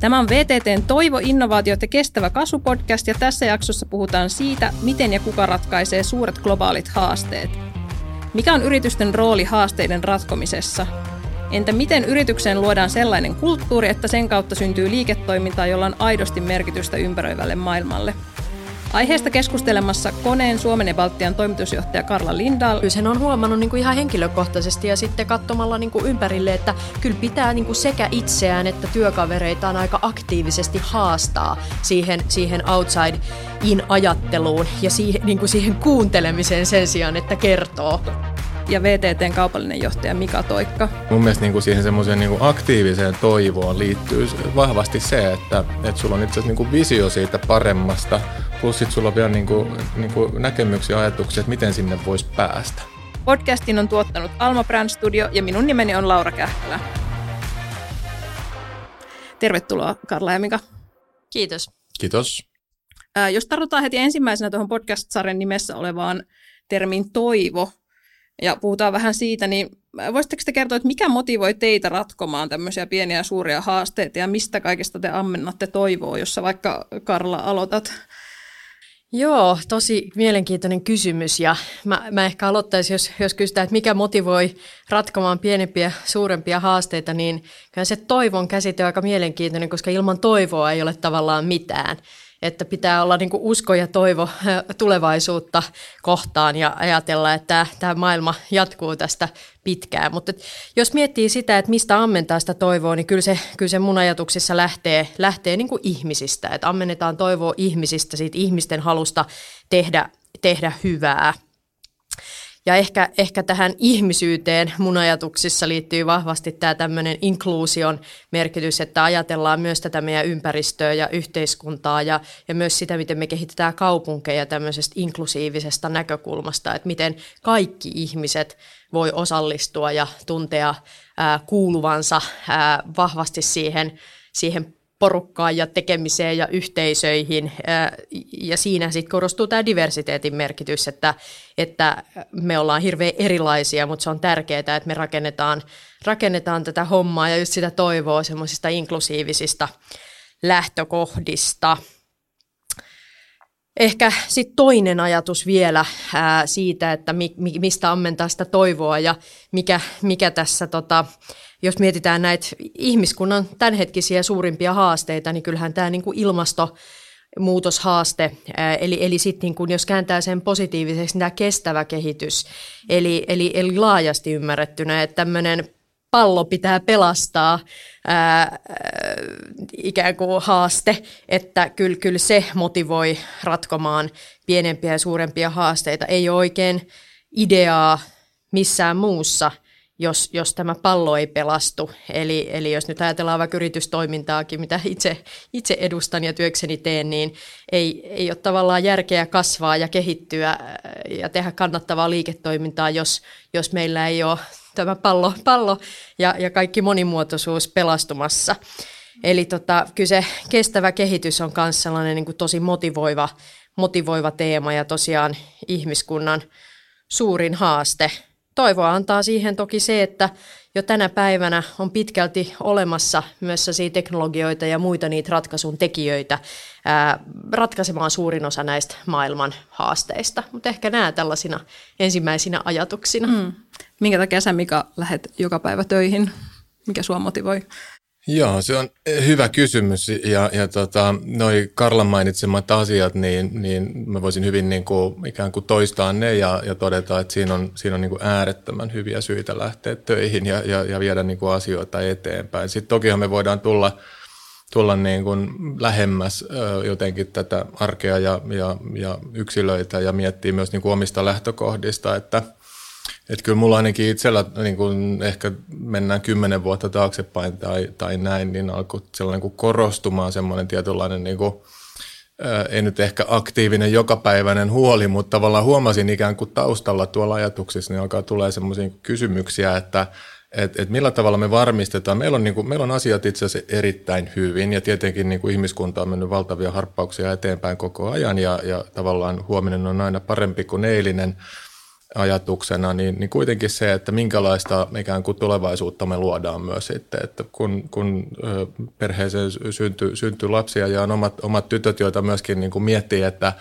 Tämä on VTTn Toivo, innovaatiot ja kestävä kasvu podcast ja tässä jaksossa puhutaan siitä, miten ja kuka ratkaisee suuret globaalit haasteet. Mikä on yritysten rooli haasteiden ratkomisessa? Entä miten yritykseen luodaan sellainen kulttuuri, että sen kautta syntyy liiketoimintaa, jolla on aidosti merkitystä ympäröivälle maailmalle? Aiheesta keskustelemassa Koneen Suomen ja Baltian toimitusjohtaja Karla Lindahl. Kyllä sen on huomannut niin kuin ihan henkilökohtaisesti ja sitten katsomalla niin kuin ympärille, että kyllä pitää niin kuin sekä itseään että työkavereitaan aika aktiivisesti haastaa siihen, siihen outside-in ajatteluun ja siihen, niin kuin siihen kuuntelemiseen sen sijaan, että kertoo ja VTTn kaupallinen johtaja Mika Toikka. Mun mielestä niin kuin siihen semmoiseen niin aktiiviseen toivoon liittyy vahvasti se, että, että sulla on itse asiassa niin kuin visio siitä paremmasta, plus sitten sulla on vielä niin kuin, niin kuin näkemyksiä ja ajatuksia, että miten sinne voisi päästä. Podcastin on tuottanut Alma Brand Studio ja minun nimeni on Laura Kähkälä. Tervetuloa Karla ja Mika. Kiitos. Kiitos. Ää, jos tartutaan heti ensimmäisenä tuohon podcast-sarjan nimessä olevaan termin toivo, ja puhutaan vähän siitä, niin voisitteko te kertoa, että mikä motivoi teitä ratkomaan tämmöisiä pieniä ja suuria haasteita ja mistä kaikesta te ammennatte toivoa, jossa vaikka Karla aloitat? Joo, tosi mielenkiintoinen kysymys ja mä, mä ehkä aloittaisin, jos, jos kysytään, että mikä motivoi ratkomaan pienempiä, suurempia haasteita, niin kyllä se toivon käsite on aika mielenkiintoinen, koska ilman toivoa ei ole tavallaan mitään että pitää olla niin usko ja toivo tulevaisuutta kohtaan ja ajatella, että tämä maailma jatkuu tästä pitkään. Mutta jos miettii sitä, että mistä ammentaa sitä toivoa, niin kyllä se, kyllä se mun ajatuksissa lähtee, lähtee niin ihmisistä. Että ammennetaan toivoa ihmisistä, siitä ihmisten halusta tehdä, tehdä hyvää – ja ehkä, ehkä tähän ihmisyyteen mun ajatuksissa liittyy vahvasti tämä tämmöinen inkluusion merkitys, että ajatellaan myös tätä meidän ympäristöä ja yhteiskuntaa ja, ja myös sitä, miten me kehitetään kaupunkeja tämmöisestä inklusiivisesta näkökulmasta, että miten kaikki ihmiset voi osallistua ja tuntea ää, kuuluvansa ää, vahvasti siihen, siihen porukkaan ja tekemiseen ja yhteisöihin. Ja siinä sitten korostuu tämä diversiteetin merkitys, että, että me ollaan hirveän erilaisia, mutta se on tärkeää, että me rakennetaan, rakennetaan tätä hommaa ja just sitä toivoa semmoisista inklusiivisista lähtökohdista. Ehkä sitten toinen ajatus vielä ää, siitä, että mi, mi, mistä ammentaa sitä toivoa ja mikä, mikä tässä tota, jos mietitään näitä ihmiskunnan tämänhetkisiä suurimpia haasteita, niin kyllähän tämä niin kuin ilmasto muutoshaaste, eli, eli sitten niin jos kääntää sen positiiviseksi, niin tämä kestävä kehitys, eli, eli, eli laajasti ymmärrettynä, että tämmöinen pallo pitää pelastaa ää, ikään kuin haaste, että kyllä, kyllä se motivoi ratkomaan pienempiä ja suurempia haasteita. Ei ole oikein ideaa missään muussa – jos, jos tämä pallo ei pelastu. Eli, eli jos nyt ajatellaan vaikka yritystoimintaakin, mitä itse, itse edustan ja työkseni teen, niin ei, ei ole tavallaan järkeä kasvaa ja kehittyä äh, ja tehdä kannattavaa liiketoimintaa, jos, jos meillä ei ole tämä pallo, pallo ja, ja kaikki monimuotoisuus pelastumassa. Eli tota, kyllä se kestävä kehitys on myös sellainen niin kuin tosi motivoiva, motivoiva teema ja tosiaan ihmiskunnan suurin haaste – toivoa antaa siihen toki se, että jo tänä päivänä on pitkälti olemassa myös teknologioita ja muita niitä ratkaisun tekijöitä ää, ratkaisemaan suurin osa näistä maailman haasteista. Mutta ehkä nämä tällaisina ensimmäisinä ajatuksina. Mm. Minkä takia sä Mika lähdet joka päivä töihin? Mikä sua motivoi? Joo, se on hyvä kysymys ja, ja tota, noi Karlan mainitsemat asiat, niin, niin mä voisin hyvin niin kuin, ikään kuin toistaa ne ja, ja todeta, että siinä on, siinä on niin kuin äärettömän hyviä syitä lähteä töihin ja, ja, ja viedä niin kuin asioita eteenpäin. Sitten tokihan me voidaan tulla, tulla niin kuin lähemmäs jotenkin tätä arkea ja, ja, ja yksilöitä ja miettiä myös niin kuin omista lähtökohdista, että – että kyllä mulla ainakin itsellä, niin kun ehkä mennään kymmenen vuotta taaksepäin tai, tai näin, niin alkoi sellainen kuin korostumaan semmoinen tietynlainen, niin kuin, ei nyt ehkä aktiivinen jokapäiväinen huoli, mutta tavallaan huomasin ikään kuin taustalla tuolla ajatuksissa, niin alkaa tulee semmoisia kysymyksiä, että et, et millä tavalla me varmistetaan. Meillä on, niin kuin, meillä on asiat itse asiassa erittäin hyvin ja tietenkin niin kuin ihmiskunta on mennyt valtavia harppauksia eteenpäin koko ajan ja, ja tavallaan huominen on aina parempi kuin eilinen – ajatuksena, niin, niin kuitenkin se, että minkälaista ikään kuin tulevaisuutta me luodaan myös sitten, että kun, kun perheeseen syntyy, syntyy lapsia ja on omat, omat tytöt, joita myöskin niin kuin miettii, että,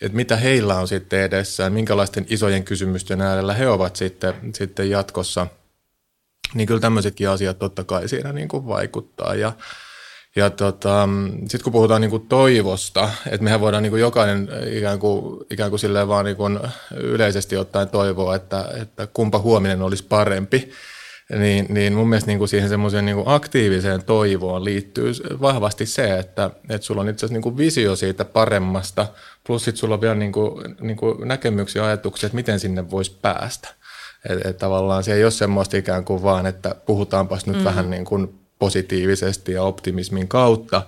että mitä heillä on sitten edessään, minkälaisten isojen kysymysten äärellä he ovat sitten, sitten jatkossa, niin kyllä tämmöisetkin asiat totta kai siinä niin kuin vaikuttaa. Ja ja tota, sitten kun puhutaan niin kuin toivosta, että mehän voidaan niin kuin jokainen ikään kuin, ikään kuin silleen vaan niin kuin yleisesti ottaen toivoa, että, että kumpa huominen olisi parempi, niin, niin mun mielestä niin kuin siihen semmoiseen niin kuin aktiiviseen toivoon liittyy vahvasti se, että, että sulla on itse asiassa niin kuin visio siitä paremmasta, plus sitten sulla on vielä niin kuin, niin kuin näkemyksiä ja ajatuksia, että miten sinne voisi päästä. Että et tavallaan se ei ole semmoista ikään kuin vaan, että puhutaanpas nyt mm. vähän niin kuin positiivisesti ja optimismin kautta,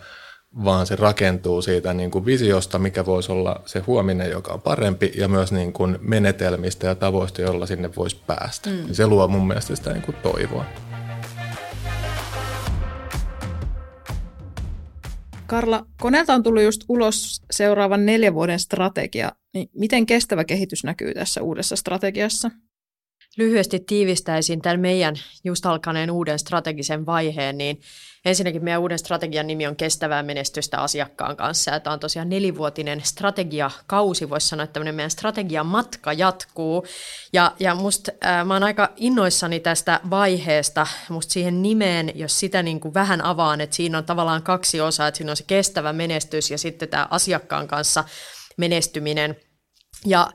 vaan se rakentuu siitä niin kuin visiosta, mikä voisi olla se huominen, joka on parempi, ja myös niin kuin menetelmistä ja tavoista, joilla sinne voisi päästä. Mm. Se luo mun mielestä sitä niin kuin toivoa. Karla, koneelta on tullut just ulos seuraavan neljän vuoden strategia. Niin miten kestävä kehitys näkyy tässä uudessa strategiassa? Lyhyesti tiivistäisin tämän meidän just alkaneen uuden strategisen vaiheen, niin ensinnäkin meidän uuden strategian nimi on kestävää menestystä asiakkaan kanssa. Tämä on tosiaan nelivuotinen strategiakausi, voisi sanoa, että tämmöinen meidän strategiamatka jatkuu. Ja, ja musta äh, mä oon aika innoissani tästä vaiheesta, musta siihen nimeen, jos sitä niin kuin vähän avaan, että siinä on tavallaan kaksi osaa, että siinä on se kestävä menestys ja sitten tämä asiakkaan kanssa menestyminen. Ja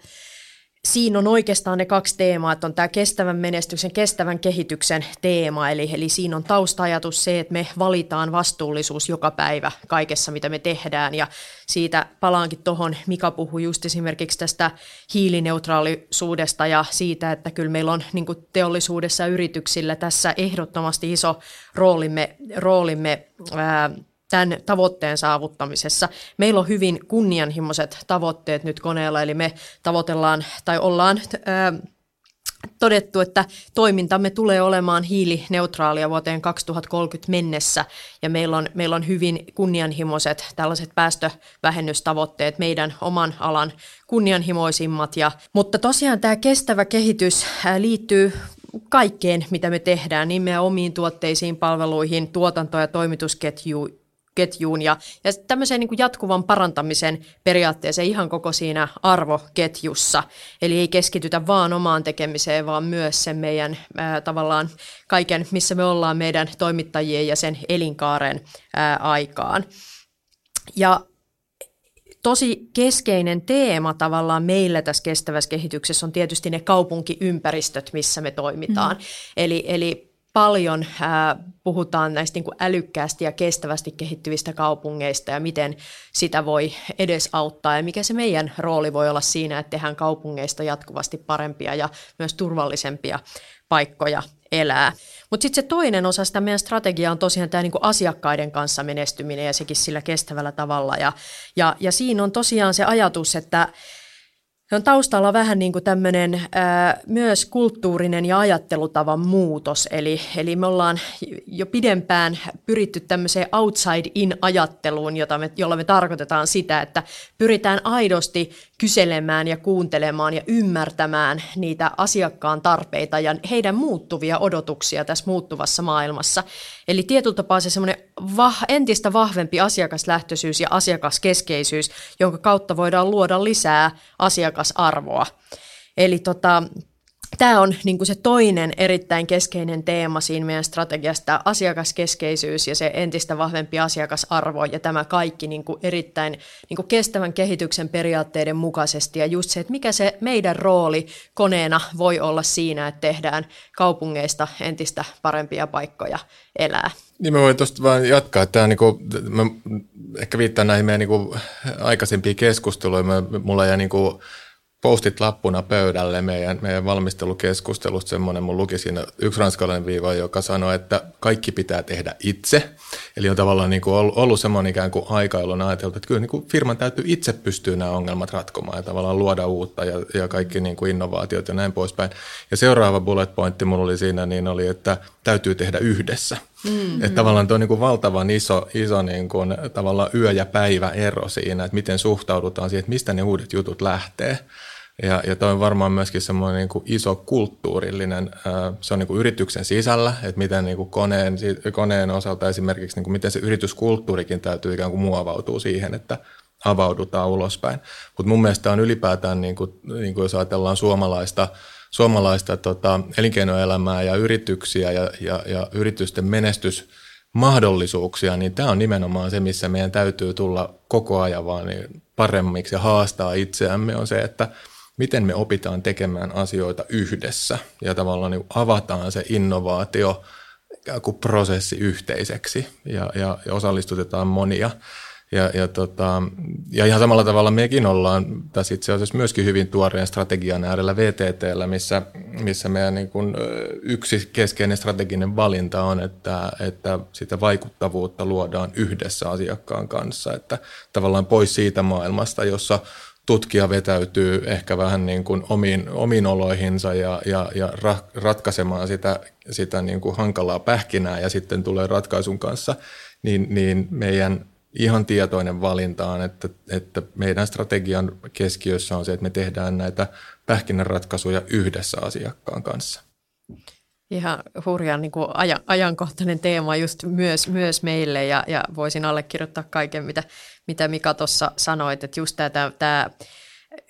siinä on oikeastaan ne kaksi teemaa, että on tämä kestävän menestyksen, kestävän kehityksen teema, eli, eli siinä on taustajatus se, että me valitaan vastuullisuus joka päivä kaikessa, mitä me tehdään, ja siitä palaankin tuohon, Mika puhui just esimerkiksi tästä hiilineutraalisuudesta ja siitä, että kyllä meillä on niin teollisuudessa yrityksillä tässä ehdottomasti iso roolimme, roolimme ää, tämän tavoitteen saavuttamisessa. Meillä on hyvin kunnianhimoiset tavoitteet nyt koneella, eli me tavoitellaan tai ollaan ää, todettu, että toimintamme tulee olemaan hiilineutraalia vuoteen 2030 mennessä ja meillä on, meillä on hyvin kunnianhimoiset tällaiset päästövähennystavoitteet, meidän oman alan kunnianhimoisimmat. Ja, mutta tosiaan tämä kestävä kehitys liittyy kaikkeen, mitä me tehdään, niin meidän omiin tuotteisiin, palveluihin, tuotanto- ja toimitusketjuun ketjuun ja, ja tämmöiseen niin kuin jatkuvan parantamisen periaatteeseen ihan koko siinä arvoketjussa. Eli ei keskitytä vaan omaan tekemiseen, vaan myös sen meidän ää, tavallaan kaiken, missä me ollaan meidän toimittajien ja sen elinkaaren ää, aikaan. Ja tosi keskeinen teema tavallaan meillä tässä kestävässä kehityksessä on tietysti ne kaupunkiympäristöt, missä me toimitaan. Mm. Eli, eli paljon ää, puhutaan näistä niin kuin älykkäästi ja kestävästi kehittyvistä kaupungeista ja miten sitä voi edesauttaa ja mikä se meidän rooli voi olla siinä, että tehdään kaupungeista jatkuvasti parempia ja myös turvallisempia paikkoja elää. Mutta sitten se toinen osa sitä meidän strategiaa on tosiaan tämä niinku asiakkaiden kanssa menestyminen ja sekin sillä kestävällä tavalla. Ja, ja, ja siinä on tosiaan se ajatus, että se on taustalla vähän niin kuin tämmöinen ää, myös kulttuurinen ja ajattelutavan muutos. Eli, eli me ollaan jo pidempään pyritty tämmöiseen outside-in-ajatteluun, jota me, jolla me tarkoitetaan sitä, että pyritään aidosti kyselemään ja kuuntelemaan ja ymmärtämään niitä asiakkaan tarpeita ja heidän muuttuvia odotuksia tässä muuttuvassa maailmassa. Eli tietyllä tapaa se semmoinen vah, entistä vahvempi asiakaslähtöisyys ja asiakaskeskeisyys, jonka kautta voidaan luoda lisää asiakasarvoa. Eli tota, Tämä on niin se toinen erittäin keskeinen teema siinä meidän strategiasta, asiakaskeskeisyys ja se entistä vahvempi asiakasarvo ja tämä kaikki niin erittäin niin kestävän kehityksen periaatteiden mukaisesti. Ja just se, että mikä se meidän rooli koneena voi olla siinä, että tehdään kaupungeista entistä parempia paikkoja elää. Niin mä voin tuosta vaan jatkaa, tämä, niin kuin, mä ehkä viittaan näihin meidän niin kuin, aikaisempiin keskusteluihin, mulla jäi niin kuin, postit lappuna pöydälle meidän, meidän valmistelukeskustelusta semmoinen, mun luki siinä yksi ranskalainen viiva, joka sanoi, että kaikki pitää tehdä itse. Eli on tavallaan niin kuin ollut, ollut semmoinen ikään kuin aika, jolloin ajateltu, että kyllä niin kuin firman täytyy itse pystyä nämä ongelmat ratkomaan ja tavallaan luoda uutta ja, ja kaikki niin kuin innovaatiot ja näin poispäin. Ja seuraava bullet pointti mulla oli siinä, niin oli, että täytyy tehdä yhdessä. Mm-hmm. Että tavallaan tuo on niin kuin valtavan iso, iso niin kuin, tavallaan yö- ja päivä ero siinä, että miten suhtaudutaan siihen, että mistä ne uudet jutut lähtee Ja, ja toi on varmaan myöskin semmoinen niin iso kulttuurillinen, se on niin kuin yrityksen sisällä, että miten niin kuin koneen, koneen osalta esimerkiksi, niin kuin miten se yrityskulttuurikin täytyy ikään kuin muovautua siihen, että avaudutaan ulospäin. Mutta mun mielestä on ylipäätään, niin kuin, niin kuin jos ajatellaan suomalaista, suomalaista tota, elinkeinoelämää ja yrityksiä ja, ja, ja yritysten menestys, mahdollisuuksia, niin tämä on nimenomaan se, missä meidän täytyy tulla koko ajan vaan niin paremmiksi ja haastaa itseämme, on se, että miten me opitaan tekemään asioita yhdessä ja tavallaan niin avataan se innovaatio kuin prosessi yhteiseksi ja, ja, ja osallistutetaan monia. Ja, ja, tota, ja ihan samalla tavalla mekin ollaan tässä itse asiassa myöskin hyvin tuoreen strategian äärellä VTTllä, missä, missä meidän niin kuin yksi keskeinen strateginen valinta on, että, että sitä vaikuttavuutta luodaan yhdessä asiakkaan kanssa. Että tavallaan pois siitä maailmasta, jossa tutkija vetäytyy ehkä vähän niin kuin omiin, omiin oloihinsa ja, ja, ja ra, ratkaisemaan sitä, sitä niin kuin hankalaa pähkinää ja sitten tulee ratkaisun kanssa, niin, niin meidän ihan tietoinen valinta on, että, että meidän strategian keskiössä on se, että me tehdään näitä pähkinänratkaisuja yhdessä asiakkaan kanssa. Ihan hurjan niin kuin ajan, ajankohtainen teema just myös, myös meille ja, ja voisin allekirjoittaa kaiken, mitä, mitä Mika tuossa sanoit, että just tämä, tämä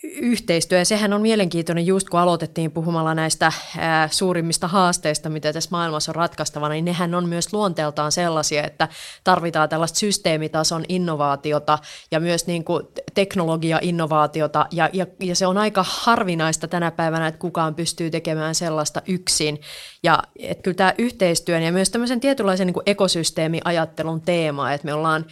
yhteistyö. Ja sehän on mielenkiintoinen just kun aloitettiin puhumalla näistä ää, suurimmista haasteista, mitä tässä maailmassa on ratkaistavana, niin nehän on myös luonteeltaan sellaisia, että tarvitaan tällaista systeemitason innovaatiota ja myös niin kuin teknologia-innovaatiota. Ja, ja, ja se on aika harvinaista tänä päivänä, että kukaan pystyy tekemään sellaista yksin. Ja että kyllä tämä yhteistyön ja myös tämmöisen tietynlaisen niin kuin ekosysteemiajattelun teema, että me ollaan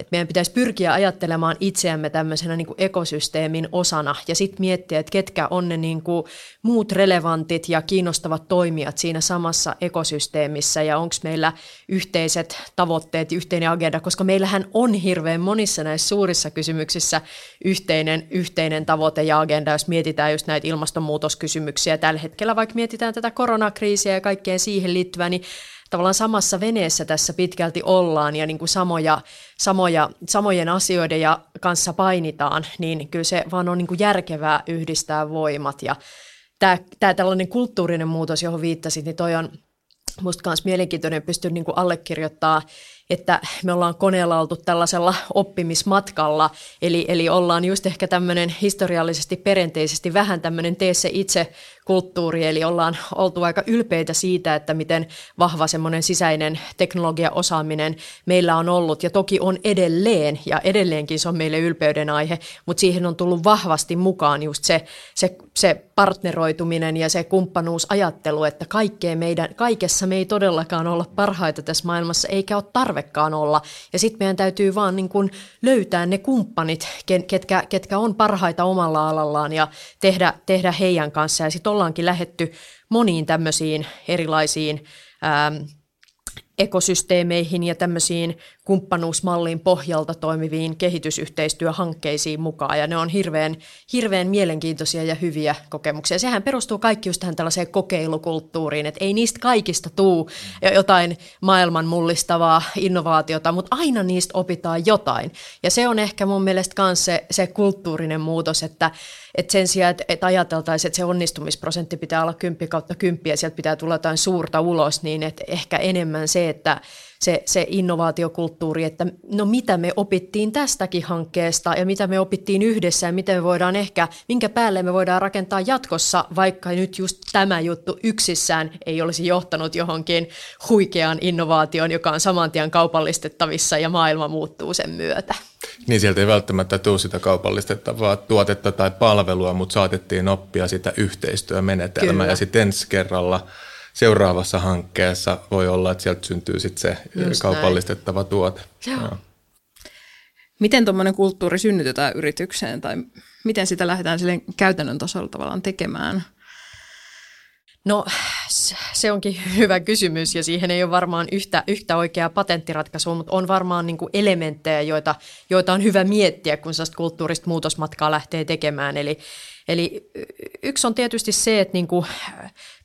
että meidän pitäisi pyrkiä ajattelemaan itseämme tämmöisenä niin kuin ekosysteemin osana ja sitten miettiä, että ketkä on ne niin kuin muut relevantit ja kiinnostavat toimijat siinä samassa ekosysteemissä ja onko meillä yhteiset tavoitteet, yhteinen agenda, koska meillähän on hirveän monissa näissä suurissa kysymyksissä yhteinen, yhteinen tavoite ja agenda, jos mietitään just näitä ilmastonmuutoskysymyksiä tällä hetkellä, vaikka mietitään tätä koronakriisiä ja kaikkeen siihen liittyvää, niin tavallaan samassa veneessä tässä pitkälti ollaan ja niin kuin samoja, samoja, samojen asioiden ja kanssa painitaan, niin kyllä se vaan on niin kuin järkevää yhdistää voimat. Ja tämä, tämä tällainen kulttuurinen muutos, johon viittasit, niin toi on musta myös mielenkiintoinen pystyä niin allekirjoittaa että me ollaan koneella oltu tällaisella oppimismatkalla, eli, eli ollaan just ehkä tämmöinen historiallisesti perinteisesti vähän tämmöinen tee se itse kulttuuri, eli ollaan oltu aika ylpeitä siitä, että miten vahva semmoinen sisäinen teknologiaosaaminen meillä on ollut, ja toki on edelleen, ja edelleenkin se on meille ylpeyden aihe, mutta siihen on tullut vahvasti mukaan just se, se, se partneroituminen ja se kumppanuusajattelu, että kaikkea meidän, kaikessa me ei todellakaan olla parhaita tässä maailmassa, eikä ole tarvekaan olla, ja sitten meidän täytyy vaan niin kuin löytää ne kumppanit, ketkä, ketkä on parhaita omalla alallaan, ja tehdä, tehdä heidän kanssa, ja sitten ollaankin lähetty moniin tämmöisiin erilaisiin ähm, ekosysteemeihin ja tämmöisiin kumppanuusmallin pohjalta toimiviin kehitysyhteistyöhankkeisiin mukaan. Ja ne on hirveän, hirveän mielenkiintoisia ja hyviä kokemuksia. Sehän perustuu kaikki just tähän tällaiseen kokeilukulttuuriin, että ei niistä kaikista tuu jotain maailman mullistavaa innovaatiota, mutta aina niistä opitaan jotain. Ja se on ehkä mun mielestä myös se, se kulttuurinen muutos, että, että sen sijaan, että, että ajateltaisiin, että se onnistumisprosentti pitää olla 10 kautta 10 ja sieltä pitää tulla jotain suurta ulos, niin että ehkä enemmän se, että se, se innovaatiokulttuuri, että no mitä me opittiin tästäkin hankkeesta ja mitä me opittiin yhdessä ja miten me voidaan ehkä, minkä päälle me voidaan rakentaa jatkossa, vaikka nyt just tämä juttu yksissään ei olisi johtanut johonkin huikeaan innovaatioon, joka on saman tien kaupallistettavissa ja maailma muuttuu sen myötä. Niin sieltä ei välttämättä tule sitä kaupallistettavaa tuotetta tai palvelua, mutta saatettiin oppia sitä yhteistyömenetelmää Kyllä. ja sitten ensi kerralla – seuraavassa hankkeessa voi olla, että sieltä syntyy sitten se Just kaupallistettava näin. tuote. Joo. Miten tuommoinen kulttuuri synnytetään yritykseen tai miten sitä lähdetään sille käytännön tasolla tavallaan tekemään? No se onkin hyvä kysymys ja siihen ei ole varmaan yhtä, yhtä oikeaa patenttiratkaisua, mutta on varmaan niin kuin elementtejä, joita, joita on hyvä miettiä, kun sellaista kulttuurista muutosmatkaa lähtee tekemään. Eli, eli yksi on tietysti se, että niin kuin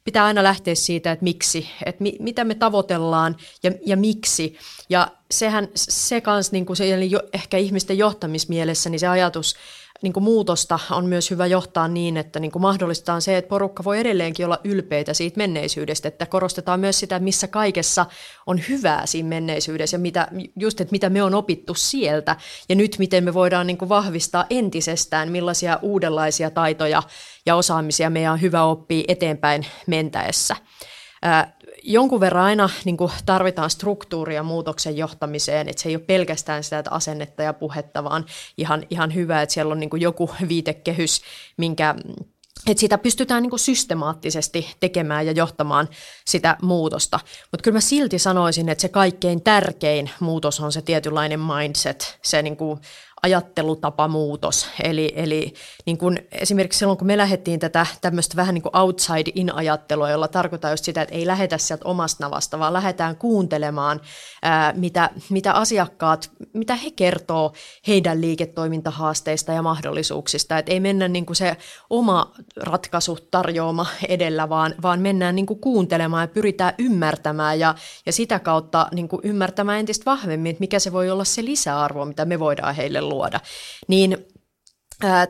pitää aina lähteä siitä, että miksi, että mi, mitä me tavoitellaan ja, ja miksi. Ja sehän se kanssa, niin kuin se, eli jo, ehkä ihmisten johtamismielessä, niin se ajatus niin kuin muutosta on myös hyvä johtaa niin, että niin kuin mahdollistetaan se, että porukka voi edelleenkin olla ylpeitä siitä menneisyydestä, että korostetaan myös sitä, missä kaikessa on hyvää siinä menneisyydessä ja mitä, just, että mitä me on opittu sieltä ja nyt miten me voidaan niin kuin vahvistaa entisestään, millaisia uudenlaisia taitoja ja osaamisia meidän on hyvä oppia eteenpäin mentäessä jonkun verran aina niin kuin tarvitaan struktuuria muutoksen johtamiseen, että se ei ole pelkästään sitä että asennetta ja puhetta, vaan ihan, ihan hyvä, että siellä on niin kuin joku viitekehys, minkä että sitä pystytään niin systemaattisesti tekemään ja johtamaan sitä muutosta. Mutta kyllä mä silti sanoisin, että se kaikkein tärkein muutos on se tietynlainen mindset, se niin ajattelutapamuutos. Eli, eli niin kun esimerkiksi silloin, kun me lähdettiin tätä tämmöistä vähän niin kuin outside-in-ajattelua, jolla tarkoittaa just sitä, että ei lähetä sieltä omasta navasta, vaan lähdetään kuuntelemaan, ää, mitä, mitä asiakkaat, mitä he kertoo heidän liiketoimintahaasteista ja mahdollisuuksista. Että ei mennä niin kuin se oma ratkaisu tarjoama edellä, vaan, vaan mennään niin kuin kuuntelemaan ja pyritään ymmärtämään ja, ja sitä kautta niin kuin ymmärtämään entistä vahvemmin, että mikä se voi olla se lisäarvo, mitä me voidaan heille luoda luoda. Niin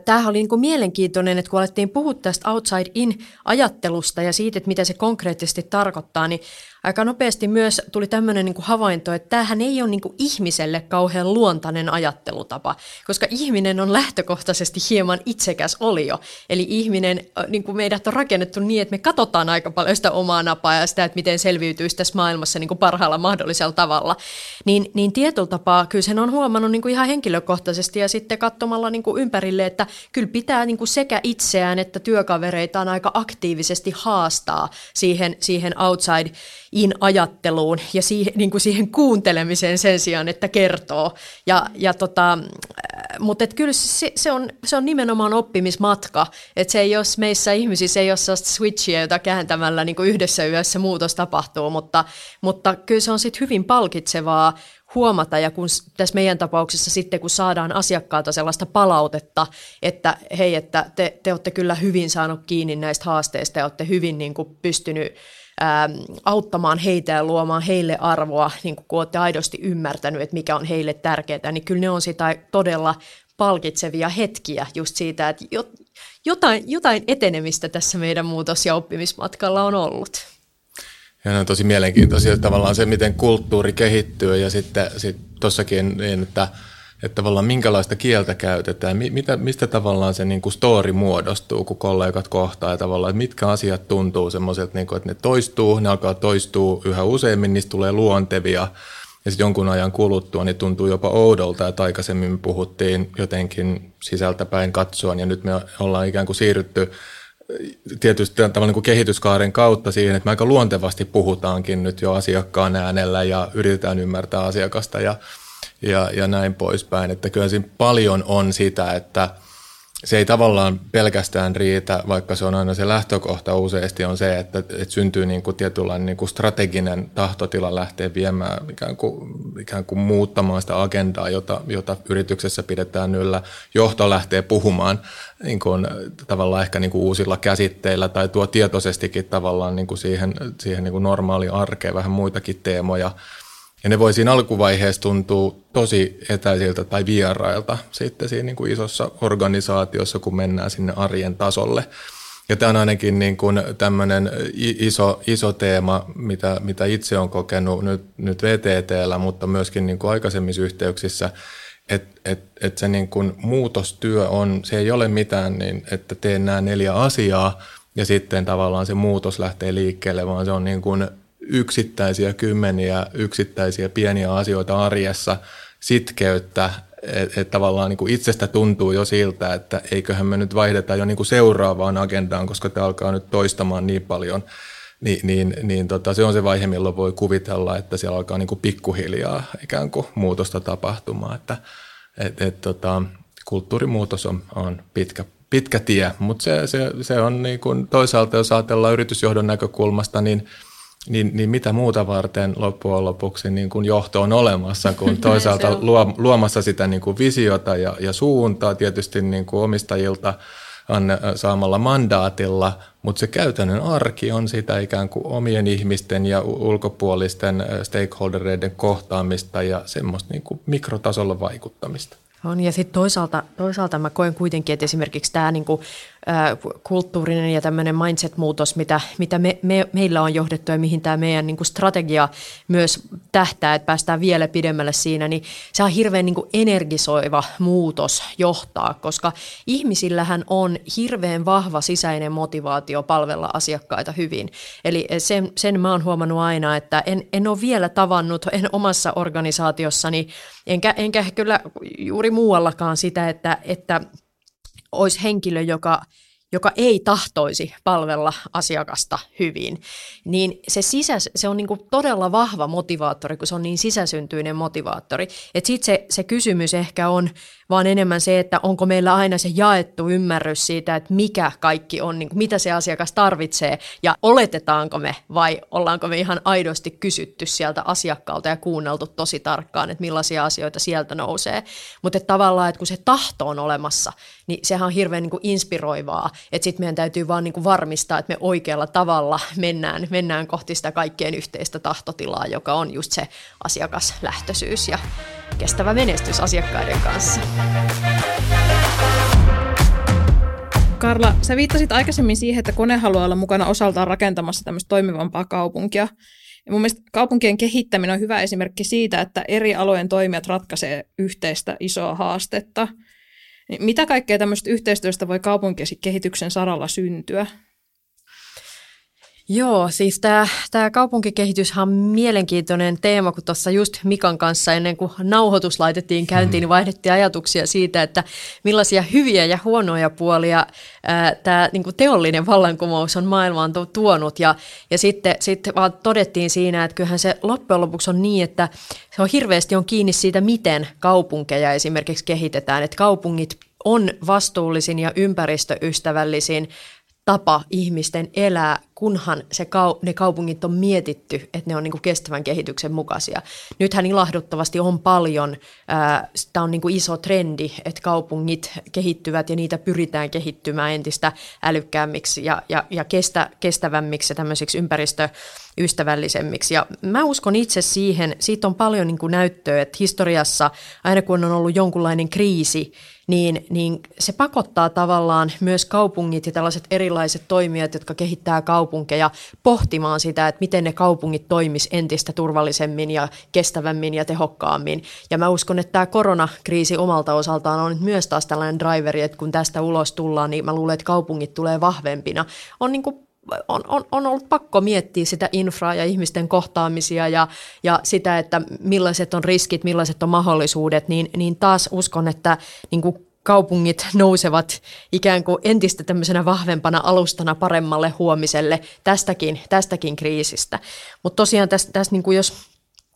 Tämähän oli niin kuin mielenkiintoinen, että kun alettiin puhua tästä outside-in-ajattelusta ja siitä, että mitä se konkreettisesti tarkoittaa, niin aika nopeasti myös tuli tämmöinen niin havainto, että tämähän ei ole niin kuin ihmiselle kauhean luontainen ajattelutapa, koska ihminen on lähtökohtaisesti hieman itsekäs olio. Eli ihminen, niin kuin meidät on rakennettu niin, että me katsotaan aika paljon sitä omaa napaa ja sitä, että miten selviytyisi tässä maailmassa niin kuin parhaalla mahdollisella tavalla. Niin, niin tietyllä tapaa kyllä sen on huomannut niin kuin ihan henkilökohtaisesti ja sitten katsomalla niin kuin ympärille, että kyllä pitää niin kuin sekä itseään että työkavereitaan aika aktiivisesti haastaa siihen, siihen outside in-ajatteluun ja siihen, niin kuin siihen kuuntelemiseen sen sijaan, että kertoo. Ja, ja tota, mutta et kyllä se, se, on, se on nimenomaan oppimismatka, että se ei ole meissä ihmisissä, ei ole sellaista switchia, jota kääntämällä niin kuin yhdessä yössä muutos tapahtuu, mutta, mutta kyllä se on sitten hyvin palkitsevaa huomata ja kun tässä meidän tapauksessa sitten kun saadaan asiakkaalta sellaista palautetta, että hei, että te, te olette kyllä hyvin saanut kiinni näistä haasteista ja olette hyvin niin kuin pystynyt ää, auttamaan heitä ja luomaan heille arvoa, niin kun olette aidosti ymmärtänyt, että mikä on heille tärkeää, niin kyllä ne on sitä todella palkitsevia hetkiä just siitä, että jotain, jotain etenemistä tässä meidän muutos- ja oppimismatkalla on ollut. Ja ne on tosi mielenkiintoisia tavallaan se, miten kulttuuri kehittyy ja sitten sit tossakin niin, että – että tavallaan minkälaista kieltä käytetään, mitä, mistä tavallaan se niin kuin story muodostuu, kun kollegat kohtaa ja tavallaan, että mitkä asiat tuntuu semmoiselta, niin kuin, että ne toistuu, ne alkaa toistuu yhä useammin, niistä tulee luontevia. Ja sitten jonkun ajan kuluttua niin tuntuu jopa oudolta, että aikaisemmin me puhuttiin jotenkin sisältäpäin katsoen ja nyt me ollaan ikään kuin siirrytty tietysti tavallaan niin kehityskaaren kautta siihen, että me aika luontevasti puhutaankin nyt jo asiakkaan äänellä ja yritetään ymmärtää asiakasta ja ja, ja näin poispäin. Että kyllä siinä paljon on sitä, että se ei tavallaan pelkästään riitä, vaikka se on aina se lähtökohta useasti on se, että, että syntyy niin kuin tietynlainen niin kuin strateginen tahtotila lähteä viemään ikään kuin, ikään kuin muuttamaan sitä agendaa, jota, jota yrityksessä pidetään yllä. Johto lähtee puhumaan niin kuin, tavallaan ehkä niin kuin uusilla käsitteillä tai tuo tietoisestikin tavallaan niin kuin siihen, siihen niin kuin normaaliin arkeen vähän muitakin teemoja – ja ne voi siinä alkuvaiheessa tuntua tosi etäisiltä tai vierailta sitten siinä niin kuin isossa organisaatiossa, kun mennään sinne arjen tasolle. Ja tämä on ainakin niin kuin tämmöinen iso, iso teema, mitä, mitä itse olen kokenut nyt, nyt VTTllä, mutta myöskin niin kuin aikaisemmissa yhteyksissä, että et, et se niin kuin muutostyö on, se ei ole mitään, niin, että teen nämä neljä asiaa ja sitten tavallaan se muutos lähtee liikkeelle, vaan se on niin kuin yksittäisiä kymmeniä yksittäisiä pieniä asioita arjessa, sitkeyttä, että et tavallaan niin kuin itsestä tuntuu jo siltä, että eiköhän me nyt vaihdeta jo niin kuin seuraavaan agendaan, koska tämä alkaa nyt toistamaan niin paljon, Ni, niin, niin tota, se on se vaihe, milloin voi kuvitella, että siellä alkaa niin kuin pikkuhiljaa ikään kuin muutosta tapahtumaan, että et, et, tota, kulttuurimuutos on, on pitkä, pitkä tie, mutta se, se, se on niin kuin toisaalta, jos ajatellaan yritysjohdon näkökulmasta, niin – niin, niin mitä muuta varten loppujen lopuksi niin kuin johto on olemassa, kun toisaalta luo, luomassa sitä niin kuin visiota ja, ja suuntaa tietysti niin kuin omistajilta anne, saamalla mandaatilla, mutta se käytännön arki on sitä ikään kuin omien ihmisten ja ulkopuolisten stakeholdereiden kohtaamista ja semmoista niin kuin mikrotasolla vaikuttamista. On, ja sitten toisaalta, toisaalta mä koen kuitenkin, että esimerkiksi tämä niinku, kulttuurinen ja tämmöinen mindset-muutos, mitä, mitä me, me, meillä on johdettu ja mihin tämä meidän niinku strategia myös tähtää, että päästään vielä pidemmälle siinä, niin se on hirveän niinku energisoiva muutos johtaa, koska ihmisillähän on hirveän vahva sisäinen motivaatio palvella asiakkaita hyvin. Eli sen, sen mä oon huomannut aina, että en, en ole vielä tavannut, en omassa organisaatiossani, enkä, enkä kyllä juuri muuallakaan sitä, että, että olisi henkilö, joka joka ei tahtoisi palvella asiakasta hyvin, niin se, sisä, se on niin kuin todella vahva motivaattori, kun se on niin sisäsyntyinen motivaattori. Sitten se, se kysymys ehkä on vaan enemmän se, että onko meillä aina se jaettu ymmärrys siitä, että mikä kaikki on, niin kuin mitä se asiakas tarvitsee ja oletetaanko me vai ollaanko me ihan aidosti kysytty sieltä asiakkaalta ja kuunneltu tosi tarkkaan, että millaisia asioita sieltä nousee. Mutta tavallaan, että kun se tahto on olemassa, niin sehän on hirveän niin kuin inspiroivaa, että sitten meidän täytyy vaan niin kuin varmistaa, että me oikealla tavalla mennään, mennään kohti sitä kaikkien yhteistä tahtotilaa, joka on just se asiakaslähtöisyys ja kestävä menestys asiakkaiden kanssa. Karla, sä viittasit aikaisemmin siihen, että kone haluaa olla mukana osaltaan rakentamassa tämmöistä toimivampaa kaupunkia. Ja mun mielestä kaupunkien kehittäminen on hyvä esimerkki siitä, että eri alojen toimijat ratkaisee yhteistä isoa haastetta. Niin mitä kaikkea tämmöistä yhteistyöstä voi kaupunkikehityksen saralla syntyä? Joo, siis tämä, kaupunkikehitys on mielenkiintoinen teema, kun tuossa just Mikan kanssa ennen kuin nauhoitus laitettiin käyntiin, niin vaihdettiin ajatuksia siitä, että millaisia hyviä ja huonoja puolia tämä niin kuin teollinen vallankumous on maailmaan tuonut. Ja, ja sitten, sitten vaan todettiin siinä, että kyllähän se loppujen lopuksi on niin, että se on hirveästi on kiinni siitä, miten kaupunkeja esimerkiksi kehitetään, että kaupungit on vastuullisin ja ympäristöystävällisin tapa ihmisten elää, kunhan se kau- ne kaupungit on mietitty, että ne on niinku kestävän kehityksen mukaisia. Nythän ilahduttavasti on paljon, tämä on niinku iso trendi, että kaupungit kehittyvät ja niitä pyritään kehittymään entistä älykkäämmiksi ja, ja, ja kestä, kestävämmiksi ja tämmöisiksi ympäristöystävällisemmiksi. Ja mä uskon itse siihen, siitä on paljon niinku näyttöä, että historiassa aina kun on ollut jonkunlainen kriisi, niin, niin se pakottaa tavallaan myös kaupungit ja tällaiset erilaiset toimijat, jotka kehittää kaupunkeja, pohtimaan sitä, että miten ne kaupungit toimis entistä turvallisemmin ja kestävämmin ja tehokkaammin. Ja mä uskon, että tämä koronakriisi omalta osaltaan on myös taas tällainen driveri, että kun tästä ulos tullaan, niin mä luulen, että kaupungit tulee vahvempina. On niin kuin on, on, on ollut pakko miettiä sitä infraa ja ihmisten kohtaamisia ja, ja sitä, että millaiset on riskit, millaiset on mahdollisuudet, niin, niin taas uskon, että niin kuin kaupungit nousevat ikään kuin entistä tämmöisenä vahvempana alustana paremmalle huomiselle tästäkin, tästäkin kriisistä. Mutta tosiaan tässä, tässä niin kuin jos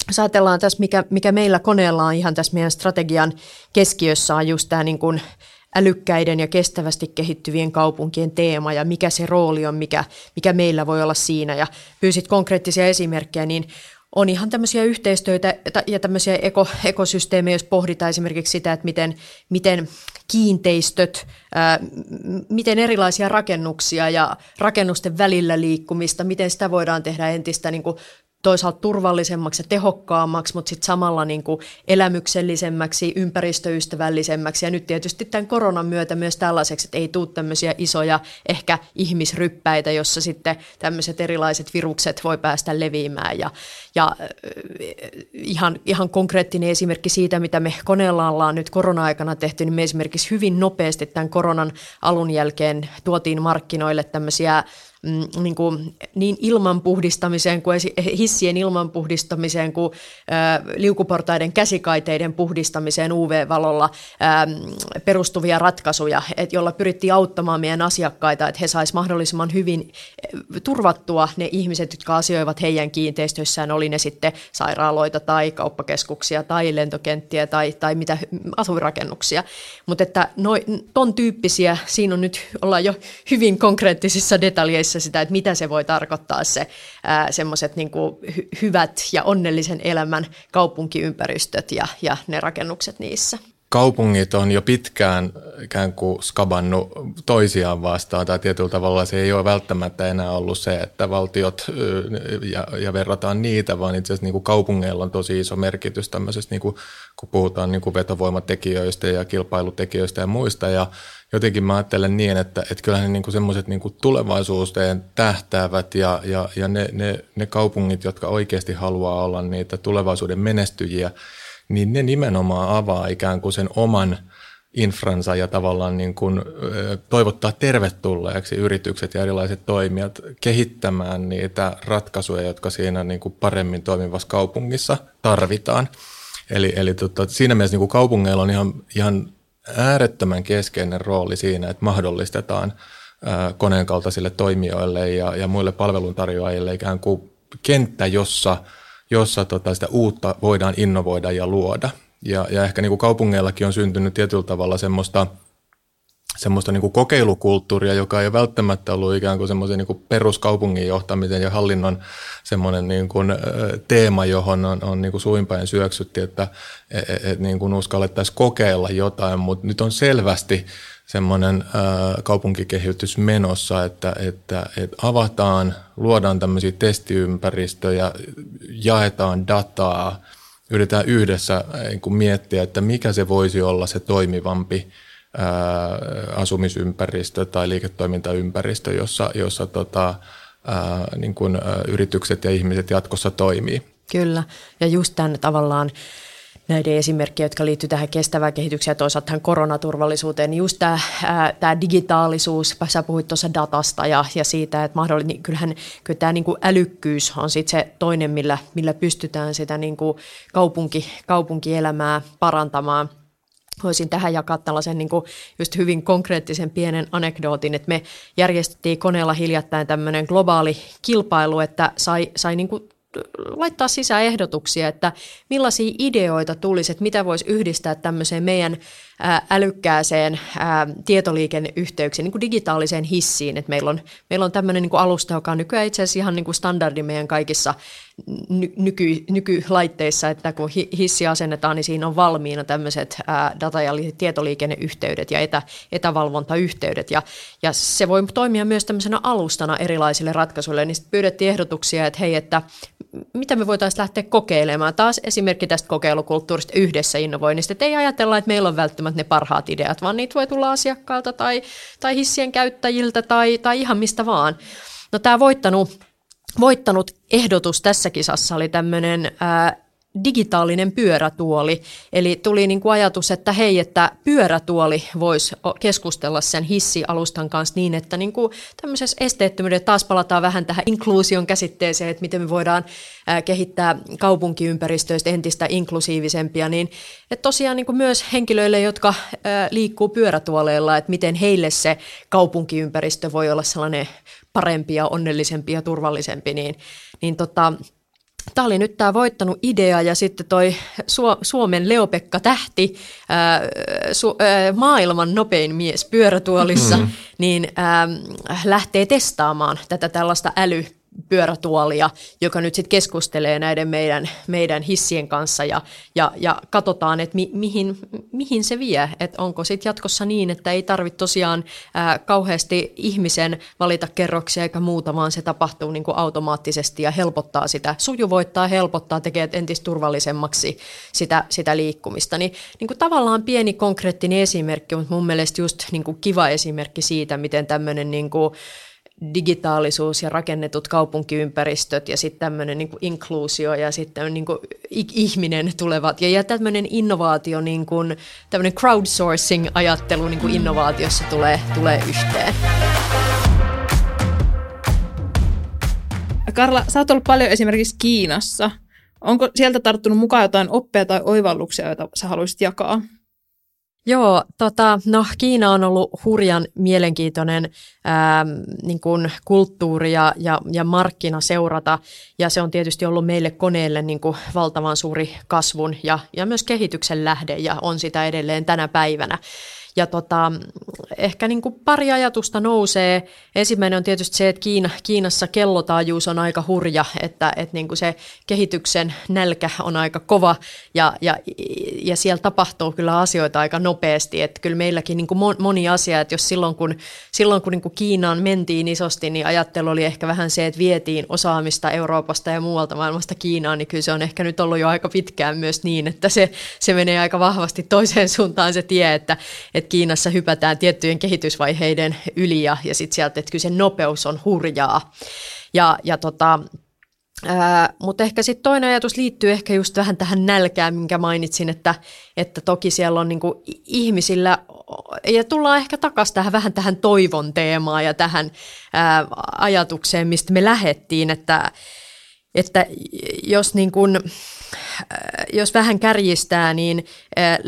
jos ajatellaan tässä, mikä, mikä meillä koneella on ihan tässä meidän strategian keskiössä on just tämä niin kuin älykkäiden ja kestävästi kehittyvien kaupunkien teema ja mikä se rooli on, mikä, mikä meillä voi olla siinä. Ja pyysit konkreettisia esimerkkejä, niin on ihan tämmöisiä yhteistyötä ja tämmöisiä eko, ekosysteemejä, jos pohditaan esimerkiksi sitä, että miten, miten kiinteistöt, ää, miten erilaisia rakennuksia ja rakennusten välillä liikkumista, miten sitä voidaan tehdä entistä niin kuin toisaalta turvallisemmaksi ja tehokkaammaksi, mutta sitten samalla niin kuin elämyksellisemmäksi, ympäristöystävällisemmäksi. Ja nyt tietysti tämän koronan myötä myös tällaiseksi, että ei tule tämmöisiä isoja ehkä ihmisryppäitä, jossa sitten tämmöiset erilaiset virukset voi päästä leviämään. Ja, ja ihan, ihan konkreettinen esimerkki siitä, mitä me koneella ollaan nyt korona-aikana tehty, niin me esimerkiksi hyvin nopeasti tämän koronan alun jälkeen tuotiin markkinoille tämmöisiä mm, niin, kuin, niin ilman puhdistamiseen kuin hissien ilman puhdistamiseen kuin liukuportaiden käsikaiteiden puhdistamiseen UV-valolla perustuvia ratkaisuja, et, jolla pyrittiin auttamaan meidän asiakkaita, että he saisivat mahdollisimman hyvin turvattua ne ihmiset, jotka asioivat heidän kiinteistöissään, oli ne sitten sairaaloita tai kauppakeskuksia tai lentokenttiä tai, tai mitä asuinrakennuksia. Mutta että noi, ton tyyppisiä, siinä on nyt, ollaan jo hyvin konkreettisissa detaljeissa mietittäessä sitä, että mitä se voi tarkoittaa se semmoiset niin hy- hyvät ja onnellisen elämän kaupunkiympäristöt ja, ja ne rakennukset niissä. Kaupungit on jo pitkään ikään kuin skabannut toisiaan vastaan, tai tietyllä tavalla se ei ole välttämättä enää ollut se, että valtiot ja, ja verrataan niitä, vaan itse asiassa niin kuin kaupungeilla on tosi iso merkitys tämmöisestä, niin kuin, kun puhutaan niin kuin vetovoimatekijöistä ja kilpailutekijöistä ja muista, ja jotenkin mä ajattelen niin, että, että kyllähän niin semmoiset niin tulevaisuuteen tähtäävät ja, ja, ja ne, ne, ne kaupungit, jotka oikeasti haluaa olla niitä tulevaisuuden menestyjiä, niin ne nimenomaan avaa ikään kuin sen oman infransa ja tavallaan niin kuin toivottaa tervetulleeksi yritykset ja erilaiset toimijat kehittämään niitä ratkaisuja, jotka siinä niin kuin paremmin toimivassa kaupungissa tarvitaan. Eli, eli tota, siinä mielessä niin kuin kaupungeilla on ihan, ihan äärettömän keskeinen rooli siinä, että mahdollistetaan koneen kaltaisille toimijoille ja, ja muille palveluntarjoajille ikään kuin kenttä, jossa – jossa tota sitä uutta voidaan innovoida ja luoda. Ja, ja ehkä niin kuin kaupungeillakin on syntynyt tietyllä tavalla semmoista, semmoista niin kuin kokeilukulttuuria, joka ei välttämättä ollut ikään kuin semmoisen niin kuin peruskaupungin johtamisen ja hallinnon semmoinen niin kuin teema, johon on, on niin kuin suinpäin syöksytti, että et, et, et niin kuin uskallettaisiin kokeilla jotain, mutta nyt on selvästi semmoinen kaupunkikehitys menossa, että, että, että avataan, luodaan tämmöisiä testiympäristöjä, jaetaan dataa, yritetään yhdessä niin miettiä, että mikä se voisi olla se toimivampi asumisympäristö tai liiketoimintaympäristö, jossa, jossa tota, ää, niin kuin, yritykset ja ihmiset jatkossa toimii. Kyllä, ja just tämän tavallaan näiden esimerkkejä, jotka liittyy tähän kestävään kehitykseen ja toisaalta tähän koronaturvallisuuteen, niin just tämä, ää, tämä digitaalisuus, sä puhuit tuossa datasta ja, ja siitä, että mahdollisesti, niin kyllähän kyllä tämä niin kuin älykkyys on sitten se toinen, millä, millä pystytään sitä niin kuin kaupunki, kaupunkielämää parantamaan. Voisin tähän jakaa tällaisen niin kuin just hyvin konkreettisen pienen anekdootin, että me järjestettiin koneella hiljattain tämmöinen globaali kilpailu, että sai, sai niin kuin laittaa sisään ehdotuksia, että millaisia ideoita tulisi, että mitä voisi yhdistää tämmöiseen meidän älykkääseen tietoliikenneyhteyksiin, niin kuin digitaaliseen hissiin. Että meillä on, meillä on tämmöinen niin kuin alusta, joka on nykyään itse asiassa ihan niin kuin standardi meidän kaikissa nyky, nykylaitteissa, että kun hissi asennetaan, niin siinä on valmiina tämmöiset data- ja tietoliikenneyhteydet ja etä, etävalvontayhteydet. Ja, ja se voi toimia myös tämmöisenä alustana erilaisille ratkaisuille. Niin pyydettiin ehdotuksia, että hei, että mitä me voitaisiin lähteä kokeilemaan. Taas esimerkki tästä kokeilukulttuurista yhdessä innovoinnista, että ei ajatella, että meillä on välttämättä ne parhaat ideat, vaan niitä voi tulla asiakkaalta tai, tai hissien käyttäjiltä tai, tai ihan mistä vaan. No tämä voittanut, voittanut ehdotus tässä kisassa oli tämmöinen digitaalinen pyörätuoli. Eli tuli niin kuin ajatus, että hei, että pyörätuoli voisi keskustella sen hissialustan kanssa niin, että niin kuin tämmöisessä esteettömyydessä taas palataan vähän tähän inkluusion käsitteeseen, että miten me voidaan kehittää kaupunkiympäristöistä entistä inklusiivisempia, niin että tosiaan niin kuin myös henkilöille, jotka liikkuu pyörätuoleilla, että miten heille se kaupunkiympäristö voi olla sellainen parempi ja onnellisempi ja turvallisempi, niin, niin tota, Tämä oli nyt tämä voittanut idea ja sitten toi Suomen Leopekka Tähti, ää, su, ää, maailman nopein mies pyörätuolissa, mm-hmm. niin ää, lähtee testaamaan tätä tällaista äly pyörätuolia, joka nyt sitten keskustelee näiden meidän, meidän hissien kanssa ja, ja, ja katsotaan, että mi, mihin, mihin se vie. Että onko sitten jatkossa niin, että ei tarvitse tosiaan ää, kauheasti ihmisen valita kerroksia eikä muuta, vaan se tapahtuu niin kuin automaattisesti ja helpottaa sitä, sujuvoittaa, helpottaa, tekee entistä turvallisemmaksi sitä, sitä liikkumista. Niin, niin kuin tavallaan pieni konkreettinen esimerkki, mutta mun mielestä just niin kuin kiva esimerkki siitä, miten tämmöinen niin kuin, digitaalisuus ja rakennetut kaupunkiympäristöt ja sitten tämmöinen niin inkluusio ja sitten niin ihminen tulevat. Ja, ja tämmöinen innovaatio, niin kuin, tämmöinen crowdsourcing-ajattelu niin kuin innovaatiossa tulee, tulee yhteen. Karla, sä oot ollut paljon esimerkiksi Kiinassa. Onko sieltä tarttunut mukaan jotain oppeja tai oivalluksia, joita sä haluaisit jakaa? Joo, tota, no Kiina on ollut hurjan mielenkiintoinen ää, niin kuin kulttuuri ja, ja, ja markkina seurata, ja se on tietysti ollut meille koneelle niin kuin valtavan suuri kasvun ja, ja myös kehityksen lähde, ja on sitä edelleen tänä päivänä. Ja tota, ehkä niin kuin pari ajatusta nousee. Ensimmäinen on tietysti se, että Kiina, Kiinassa kellotaajuus on aika hurja, että, että niin kuin se kehityksen nälkä on aika kova ja, ja, ja siellä tapahtuu kyllä asioita aika nopeasti. Että kyllä meilläkin niin kuin moni asia, että jos silloin kun, silloin kun niin kuin Kiinaan mentiin isosti, niin ajattelu oli ehkä vähän se, että vietiin osaamista Euroopasta ja muualta maailmasta Kiinaan, niin kyllä se on ehkä nyt ollut jo aika pitkään myös niin, että se, se menee aika vahvasti toiseen suuntaan se tie, että, että Kiinassa hypätään tiettyjen kehitysvaiheiden yli ja, ja sitten sieltä, että kyllä se nopeus on hurjaa. Ja, ja tota, mutta ehkä sitten toinen ajatus liittyy ehkä just vähän tähän nälkään, minkä mainitsin, että, että toki siellä on niinku ihmisillä, ja tullaan ehkä takaisin tähän vähän tähän toivon teemaan ja tähän ää, ajatukseen, mistä me lähettiin, että, että jos niin kuin, Äh, jos vähän kärjistää, niin äh,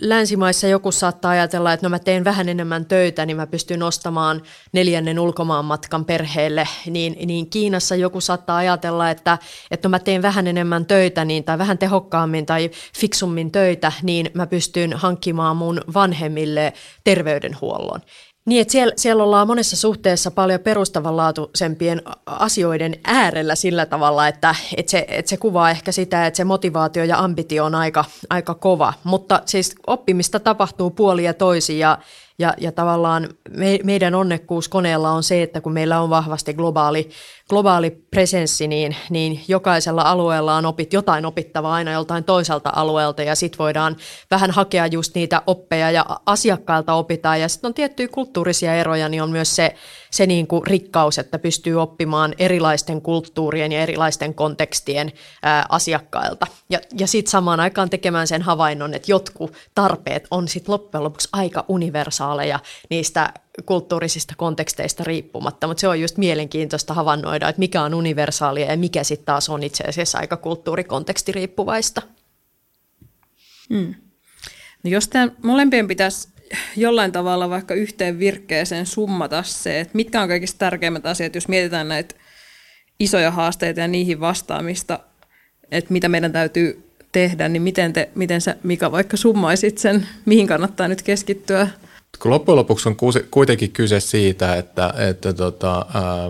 länsimaissa joku saattaa ajatella, että no mä teen vähän enemmän töitä, niin mä pystyn ostamaan neljännen ulkomaanmatkan perheelle. Niin, niin Kiinassa joku saattaa ajatella, että, että no mä teen vähän enemmän töitä niin, tai vähän tehokkaammin tai fiksummin töitä, niin mä pystyn hankkimaan mun vanhemmille terveydenhuollon. Niin, että siellä, siellä ollaan monessa suhteessa paljon perustavanlaatuisempien asioiden äärellä sillä tavalla, että, että, se, että se kuvaa ehkä sitä, että se motivaatio ja ambitio on aika, aika kova. Mutta siis oppimista tapahtuu puoli ja toisi ja, ja, ja tavallaan me, meidän onnekkuus koneella on se, että kun meillä on vahvasti globaali, globaali presenssi, niin, niin jokaisella alueella on opit, jotain opittavaa aina joltain toiselta alueelta ja sitten voidaan vähän hakea just niitä oppeja ja asiakkailta opitaan. Ja sitten on tiettyjä kulttuurisia eroja, niin on myös se, se niin kuin rikkaus, että pystyy oppimaan erilaisten kulttuurien ja erilaisten kontekstien ää, asiakkailta. Ja, ja sitten samaan aikaan tekemään sen havainnon, että jotkut tarpeet on sitten loppujen lopuksi aika universaaleja niistä kulttuurisista konteksteista riippumatta, mutta se on just mielenkiintoista havainnoida, että mikä on universaalia ja mikä sitten taas on itse asiassa aika kulttuurikontekstiriippuvaista. Hmm. No jos tämä molempien pitäisi jollain tavalla vaikka yhteen virkkeeseen summata se, että mitkä on kaikista tärkeimmät asiat, jos mietitään näitä isoja haasteita ja niihin vastaamista, että mitä meidän täytyy tehdä, niin miten, te, miten sä Mika vaikka summaisit sen, mihin kannattaa nyt keskittyä kun loppujen lopuksi on kuitenkin kyse siitä, että, että tota, ää,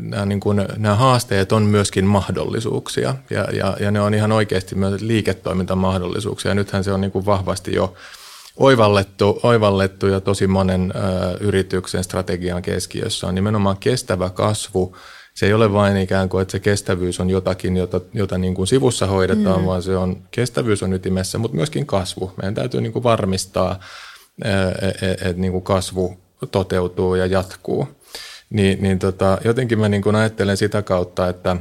nämä, niin kuin, nämä haasteet on myöskin mahdollisuuksia ja, ja, ja ne on ihan oikeasti myös liiketoimintamahdollisuuksia. Ja nythän se on niin kuin vahvasti jo oivallettu, oivallettu ja tosi monen ää, yrityksen strategian keskiössä on nimenomaan kestävä kasvu. Se ei ole vain ikään kuin, että se kestävyys on jotakin, jota, jota niin kuin sivussa hoidetaan, mm. vaan se on, kestävyys on ytimessä, mutta myöskin kasvu. Meidän täytyy niin kuin varmistaa, että et, niin kuin kasvu toteutuu ja jatkuu. Niin, niin tota, jotenkin mä niin ajattelen sitä kautta, että,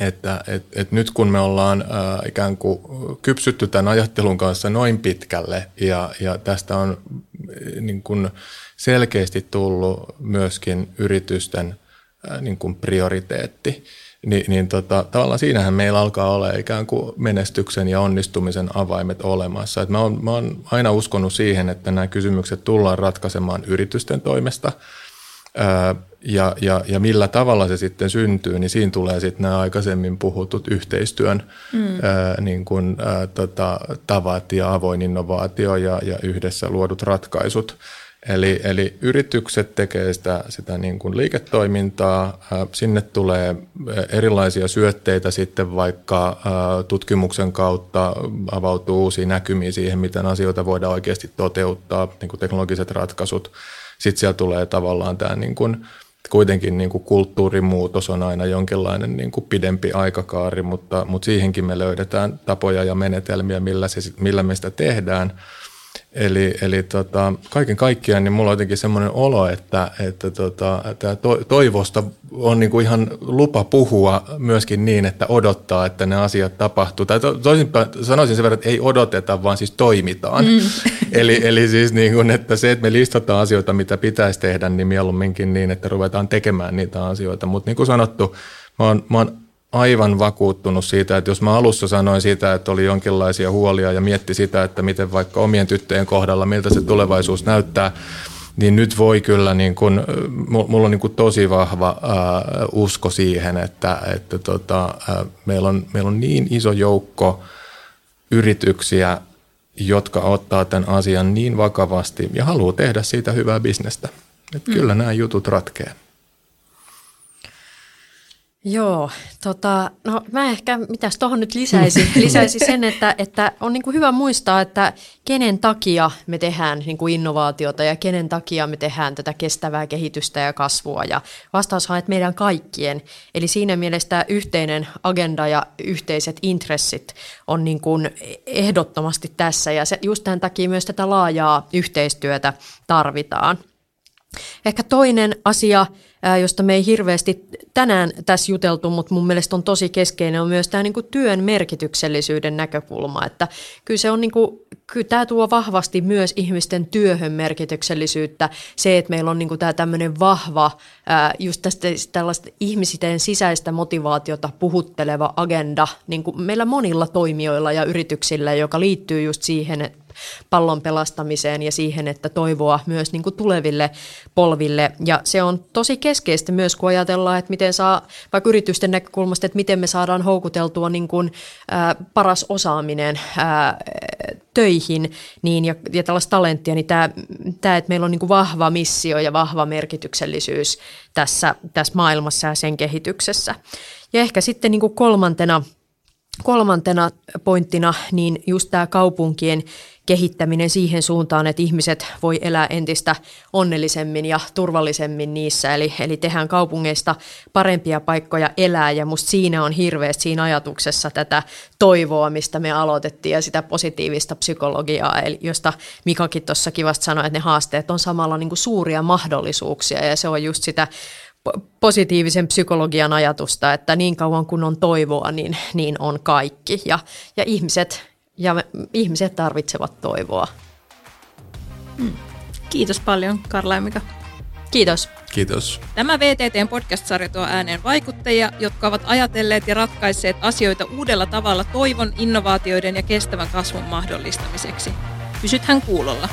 että et, et nyt kun me ollaan ää, ikään kuin kypsytty tämän ajattelun kanssa noin pitkälle ja, ja tästä on niin kuin selkeästi tullut myöskin yritysten ää, niin kuin prioriteetti, Ni, niin tota, tavallaan siinähän meillä alkaa olla ikään kuin menestyksen ja onnistumisen avaimet olemassa. Et mä, oon, mä oon aina uskonut siihen, että nämä kysymykset tullaan ratkaisemaan yritysten toimesta. Ää, ja, ja, ja millä tavalla se sitten syntyy, niin siinä tulee sitten nämä aikaisemmin puhutut yhteistyön mm. ää, niin kuin, ää, tota, tavat ja avoin innovaatio ja, ja yhdessä luodut ratkaisut. Eli, eli yritykset tekee sitä, sitä niin kuin liiketoimintaa, sinne tulee erilaisia syötteitä sitten vaikka tutkimuksen kautta avautuu uusia näkymiä siihen, miten asioita voidaan oikeasti toteuttaa, niin kuin teknologiset ratkaisut. Sitten siellä tulee tavallaan tämä niin kuin, kuitenkin niin kuin kulttuurimuutos on aina jonkinlainen niin kuin pidempi aikakaari, mutta, mutta siihenkin me löydetään tapoja ja menetelmiä, millä, se, millä me sitä tehdään – Eli, eli tota, kaiken kaikkiaan niin mulla on jotenkin semmoinen olo, että, että tota, tämä toivosta on niin kuin ihan lupa puhua myöskin niin, että odottaa, että ne asiat tapahtuu. Tai to, toisinpäin sanoisin sen verran, että ei odoteta, vaan siis toimitaan. Mm. eli, eli siis niin kuin, että se, että me listataan asioita, mitä pitäisi tehdä, niin mieluumminkin niin, että ruvetaan tekemään niitä asioita. Mutta niin kuin sanottu, mä oon, mä oon aivan vakuuttunut siitä, että jos mä alussa sanoin sitä, että oli jonkinlaisia huolia ja mietti sitä, että miten vaikka omien tyttöjen kohdalla, miltä se tulevaisuus näyttää, niin nyt voi kyllä, niin kun, mulla on niin kun tosi vahva ää, usko siihen, että, että tota, ää, meillä, on, meillä on niin iso joukko yrityksiä, jotka ottaa tämän asian niin vakavasti ja haluaa tehdä siitä hyvää bisnestä. Että mm. Kyllä nämä jutut ratkeaa. Joo, tota, no mä ehkä, mitäs tuohon nyt lisäisin, lisäisi sen, että, että on niin kuin hyvä muistaa, että kenen takia me tehdään niin kuin innovaatiota ja kenen takia me tehdään tätä kestävää kehitystä ja kasvua. Ja vastaus on, että meidän kaikkien. Eli siinä mielessä yhteinen agenda ja yhteiset intressit on niin kuin ehdottomasti tässä ja se, just tämän takia myös tätä laajaa yhteistyötä tarvitaan. Ehkä toinen asia, josta me ei hirveästi tänään tässä juteltu, mutta mun mielestä on tosi keskeinen, on myös tämä niin työn merkityksellisyyden näkökulma. Että kyllä, se on niin kuin, kyllä tämä tuo vahvasti myös ihmisten työhön merkityksellisyyttä. Se, että meillä on niin kuin tämä tämmöinen vahva, just tästä tällaista ihmisiten sisäistä motivaatiota puhutteleva agenda niin kuin meillä monilla toimijoilla ja yrityksillä, joka liittyy just siihen, että pallon pelastamiseen ja siihen, että toivoa myös niin kuin tuleville polville. Ja se on tosi keskeistä myös, kun ajatellaan, että miten saa, vaikka yritysten näkökulmasta, että miten me saadaan houkuteltua niin kuin, ää, paras osaaminen ää, töihin niin, ja, ja tällaista talenttia, niin tämä, tämä että meillä on niin kuin vahva missio ja vahva merkityksellisyys tässä, tässä maailmassa ja sen kehityksessä. Ja ehkä sitten niin kuin kolmantena – kolmantena pointtina niin just tämä kaupunkien kehittäminen siihen suuntaan, että ihmiset voi elää entistä onnellisemmin ja turvallisemmin niissä. Eli, eli tehdään kaupungeista parempia paikkoja elää ja musta siinä on hirveästi siinä ajatuksessa tätä toivoa, mistä me aloitettiin ja sitä positiivista psykologiaa, eli josta Mikakin tuossa kivasti sanoi, että ne haasteet on samalla niin suuria mahdollisuuksia ja se on just sitä positiivisen psykologian ajatusta, että niin kauan kun on toivoa, niin, niin on kaikki. Ja, ja, ihmiset, ja me, ihmiset tarvitsevat toivoa. Hmm. Kiitos paljon Karla ja Mika. Kiitos. Kiitos. Tämä VTTn podcast-sarja tuo ääneen vaikuttajia, jotka ovat ajatelleet ja ratkaisseet asioita uudella tavalla toivon, innovaatioiden ja kestävän kasvun mahdollistamiseksi. Pysythän kuulolla.